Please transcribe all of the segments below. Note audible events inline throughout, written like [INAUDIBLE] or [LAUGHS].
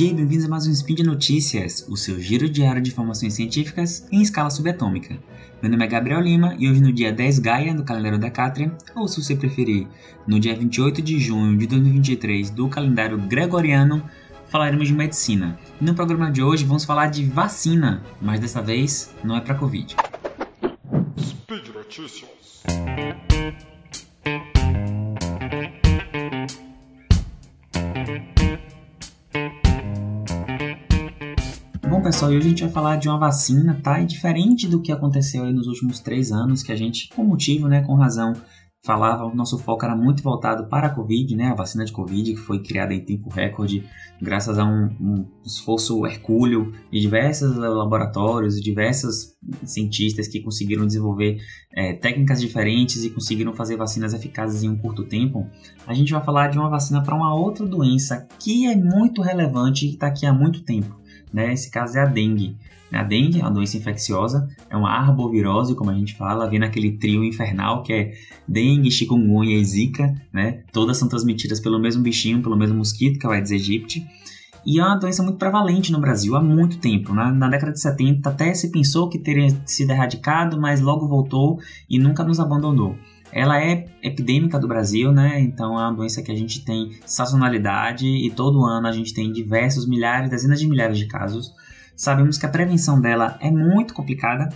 dia e bem-vindos a mais um Spin de Notícias, o seu giro diário de informações científicas em escala subatômica. Meu nome é Gabriel Lima e hoje no dia 10 Gaia do calendário Decátria, ou se você preferir, no dia 28 de junho de 2023 do calendário Gregoriano, falaremos de medicina. E no programa de hoje vamos falar de vacina, mas dessa vez não é para Covid. Speed Notícias. Pessoal, hoje a gente vai falar de uma vacina, tá? E diferente do que aconteceu aí nos últimos três anos, que a gente, com motivo, né, com razão, falava, o nosso foco era muito voltado para a Covid, né? A vacina de Covid, que foi criada em tempo recorde, graças a um, um esforço hercúleo de diversos laboratórios e diversos cientistas que conseguiram desenvolver é, técnicas diferentes e conseguiram fazer vacinas eficazes em um curto tempo. A gente vai falar de uma vacina para uma outra doença que é muito relevante e está aqui há muito tempo né? Esse caso é a dengue. A dengue é uma doença infecciosa, é uma arbovirose, como a gente fala, vem naquele trio infernal que é dengue, chikungunya e zika, né? Todas são transmitidas pelo mesmo bichinho, pelo mesmo mosquito, que é o Aedes aegypti. E é uma doença muito prevalente no Brasil há muito tempo. Na, na, década de 70 até se pensou que teria sido erradicado, mas logo voltou e nunca nos abandonou. Ela é epidêmica do Brasil, né? Então é uma doença que a gente tem sazonalidade e todo ano a gente tem diversos milhares, dezenas de milhares de casos. Sabemos que a prevenção dela é muito complicada,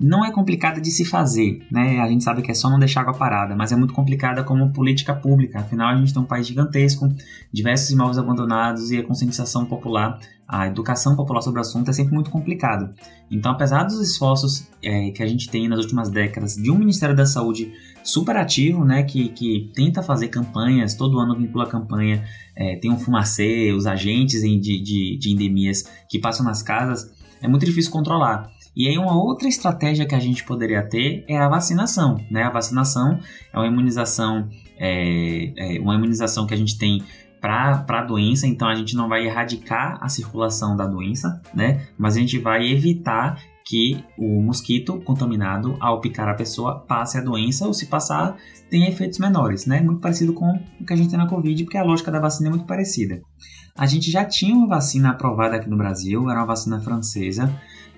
não é complicada de se fazer, né? A gente sabe que é só não deixar água parada, mas é muito complicada como política pública. Afinal, a gente tem um país gigantesco, diversos imóveis abandonados e a conscientização popular, a educação popular sobre o assunto é sempre muito complicado. Então, apesar dos esforços é, que a gente tem nas últimas décadas de um Ministério da Saúde super ativo, né, que, que tenta fazer campanhas, todo ano vincula campanha, é, tem um fumacê, os agentes de, de, de endemias que passam nas casas, é muito difícil controlar. E aí uma outra estratégia que a gente poderia ter é a vacinação, né? A vacinação é uma imunização, é, é uma imunização que a gente tem para a doença, então a gente não vai erradicar a circulação da doença, né? Mas a gente vai evitar que o mosquito contaminado, ao picar a pessoa, passe a doença ou se passar, tem efeitos menores, né? Muito parecido com o que a gente tem na Covid, porque a lógica da vacina é muito parecida. A gente já tinha uma vacina aprovada aqui no Brasil, era uma vacina francesa,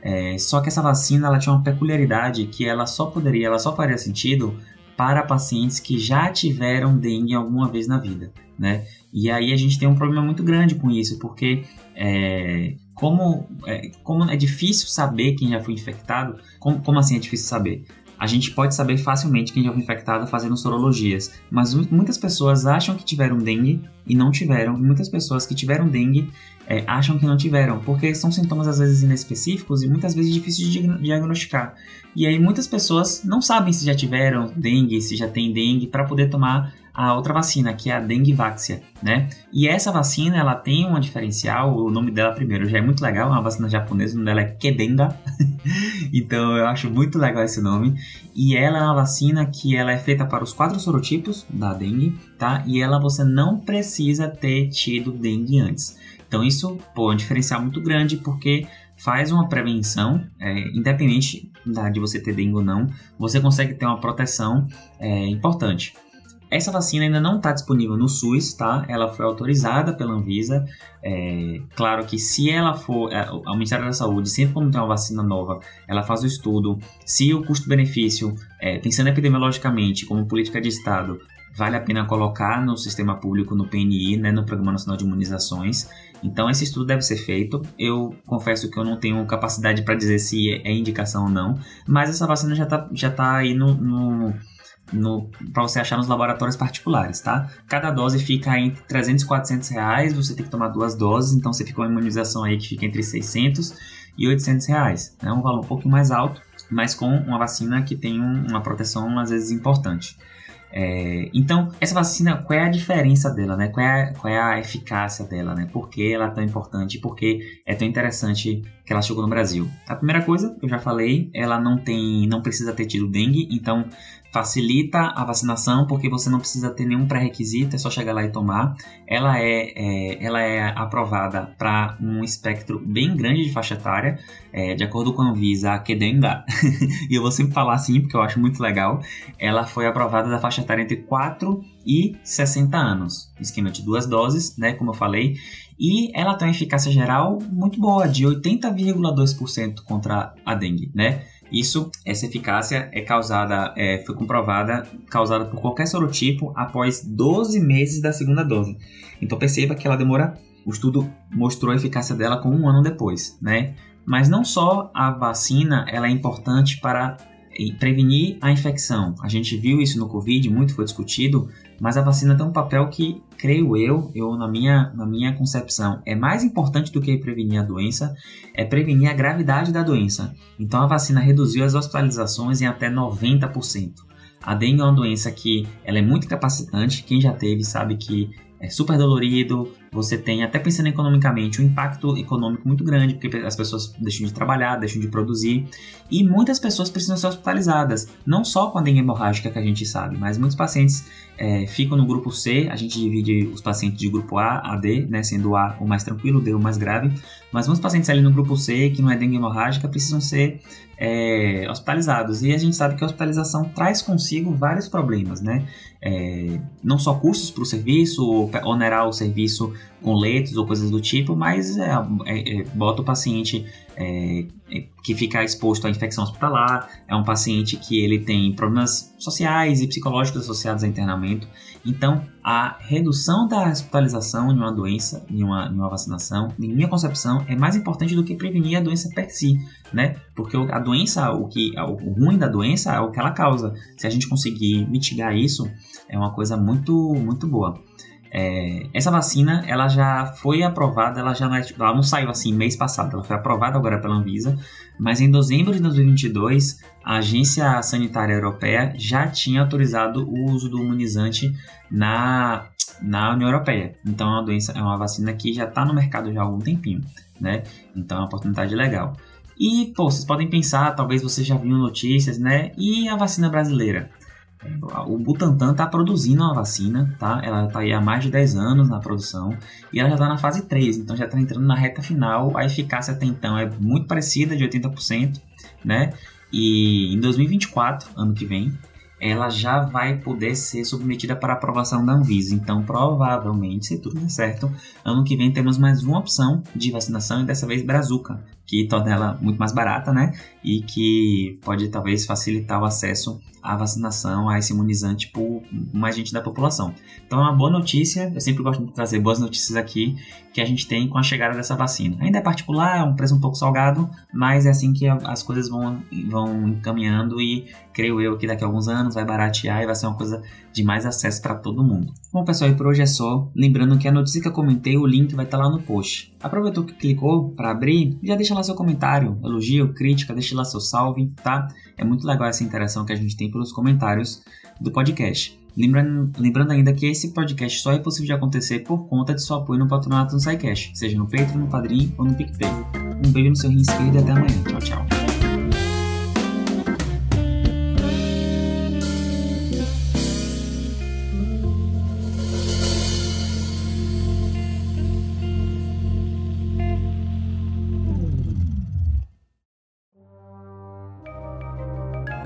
é, só que essa vacina ela tinha uma peculiaridade que ela só poderia, ela só faria sentido para pacientes que já tiveram dengue alguma vez na vida, né? E aí a gente tem um problema muito grande com isso, porque é, como, é, como é difícil saber quem já foi infectado, como, como assim é difícil saber? A gente pode saber facilmente quem já foi infectado fazendo sorologias, mas muitas pessoas acham que tiveram dengue e não tiveram, muitas pessoas que tiveram dengue é, acham que não tiveram, porque são sintomas às vezes inespecíficos e muitas vezes difíceis de diagnosticar. E aí muitas pessoas não sabem se já tiveram dengue, se já tem dengue, para poder tomar a outra vacina, que é a Dengvaxia, né? E essa vacina, ela tem uma diferencial, o nome dela primeiro já é muito legal, é uma vacina japonesa, o nome dela é Kedenga, [LAUGHS] então eu acho muito legal esse nome. E ela é uma vacina que ela é feita para os quatro sorotipos da dengue, tá? E ela você não precisa ter tido dengue antes. Então isso, pô, é um diferencial muito grande porque faz uma prevenção, é, independente de você ter dengue ou não, você consegue ter uma proteção é, importante. Essa vacina ainda não está disponível no SUS, tá? Ela foi autorizada pela Anvisa. É, claro que se ela for, é, o Ministério da Saúde, sempre quando tem uma vacina nova, ela faz o estudo. Se o custo-benefício, é, pensando epidemiologicamente, como política de Estado, vale a pena colocar no sistema público, no PNI, né, no Programa Nacional de Imunizações. Então esse estudo deve ser feito. Eu confesso que eu não tenho capacidade para dizer se é indicação ou não, mas essa vacina já está já tá aí no, no para você achar nos laboratórios particulares, tá? Cada dose fica entre 300 e 400 reais, você tem que tomar duas doses, então você fica uma imunização aí que fica entre 600 e 800 reais. É um valor um pouco mais alto, mas com uma vacina que tem um, uma proteção às vezes importante. É, então, essa vacina, qual é a diferença dela, né? Qual é, a, qual é a eficácia dela, né? Por que ela é tão importante? Por que é tão interessante que ela chegou no Brasil? A primeira coisa, eu já falei, ela não tem, não precisa ter tido dengue, então facilita a vacinação porque você não precisa ter nenhum pré-requisito, é só chegar lá e tomar. Ela é, é ela é aprovada para um espectro bem grande de faixa etária, é, de acordo com a Anvisa, a Kedenga, [LAUGHS] e eu vou sempre falar assim porque eu acho muito legal, ela foi aprovada da faixa etária entre 4 e 60 anos, esquema de duas doses, né, como eu falei, e ela tem uma eficácia geral muito boa, de 80,2% contra a dengue, né? Isso, essa eficácia é causada, é, foi comprovada, causada por qualquer sorotipo após 12 meses da segunda dose. Então perceba que ela demora, o estudo mostrou a eficácia dela com um ano depois, né? Mas não só a vacina ela é importante para prevenir a infecção. A gente viu isso no Covid, muito foi discutido, mas a vacina tem um papel que, creio eu, eu na minha, na minha concepção, é mais importante do que prevenir a doença, é prevenir a gravidade da doença. Então a vacina reduziu as hospitalizações em até 90%. A dengue é uma doença que ela é muito capacitante, quem já teve sabe que é super dolorido, você tem, até pensando economicamente, um impacto econômico muito grande, porque as pessoas deixam de trabalhar, deixam de produzir, e muitas pessoas precisam ser hospitalizadas, não só com a dengue hemorrágica que a gente sabe, mas muitos pacientes é, ficam no grupo C, a gente divide os pacientes de grupo A a D, né, sendo A o mais tranquilo, D o mais grave, mas muitos pacientes ali no grupo C, que não é dengue hemorrágica, precisam ser é, hospitalizados. E a gente sabe que a hospitalização traz consigo vários problemas, né? É, não só custos para o serviço, onerar o serviço com leitos ou coisas do tipo, mas é, é, é bota o paciente é, é, que fica exposto à infecção hospitalar, é um paciente que ele tem problemas sociais e psicológicos associados a internamento. Então, a redução da hospitalização em uma doença, em uma, uma vacinação, em minha concepção, é mais importante do que prevenir a doença per si, né? Porque a doença, o que o ruim da doença é o que ela causa. Se a gente conseguir mitigar isso, é uma coisa muito, muito boa. É, essa vacina, ela já foi aprovada, ela já não, é, ela não saiu assim mês passado, ela foi aprovada agora pela Anvisa, mas em dezembro de 2022, a Agência Sanitária Europeia já tinha autorizado o uso do imunizante na, na União Europeia. Então é uma doença, é uma vacina que já está no mercado já há algum tempinho, né? Então é uma oportunidade legal. E, pô, vocês podem pensar, talvez vocês já viram notícias, né? E a vacina brasileira? O Butantan está produzindo uma vacina, tá? Ela está aí há mais de 10 anos na produção e ela já está na fase 3, então já está entrando na reta final. A eficácia até então é muito parecida, de 80%, né? E em 2024, ano que vem, ela já vai poder ser submetida para aprovação da Anvisa. Então, provavelmente, se tudo der certo, ano que vem temos mais uma opção de vacinação e dessa vez Brazuca, que torna ela muito mais barata, né? E que pode talvez facilitar o acesso à vacinação, a esse imunizante por mais gente da população. Então é uma boa notícia, eu sempre gosto de trazer boas notícias aqui que a gente tem com a chegada dessa vacina. Ainda é particular, é um preço um pouco salgado, mas é assim que as coisas vão, vão encaminhando e creio eu que daqui a alguns anos vai baratear e vai ser uma coisa de mais acesso para todo mundo. Bom pessoal, e por hoje é só. Lembrando que a notícia que eu comentei, o link vai estar lá no post. Aproveitou que clicou para abrir, já deixa lá seu comentário, elogio, crítica, deixa lá seu salve, tá? É muito legal essa interação que a gente tem pelos comentários do podcast. Lembrando, lembrando ainda que esse podcast só é possível de acontecer por conta de seu apoio no patronato do SciCast, seja no Patreon, no Padrim ou no PicPay. Um beijo no seu rim esquerdo e até amanhã. Tchau, tchau.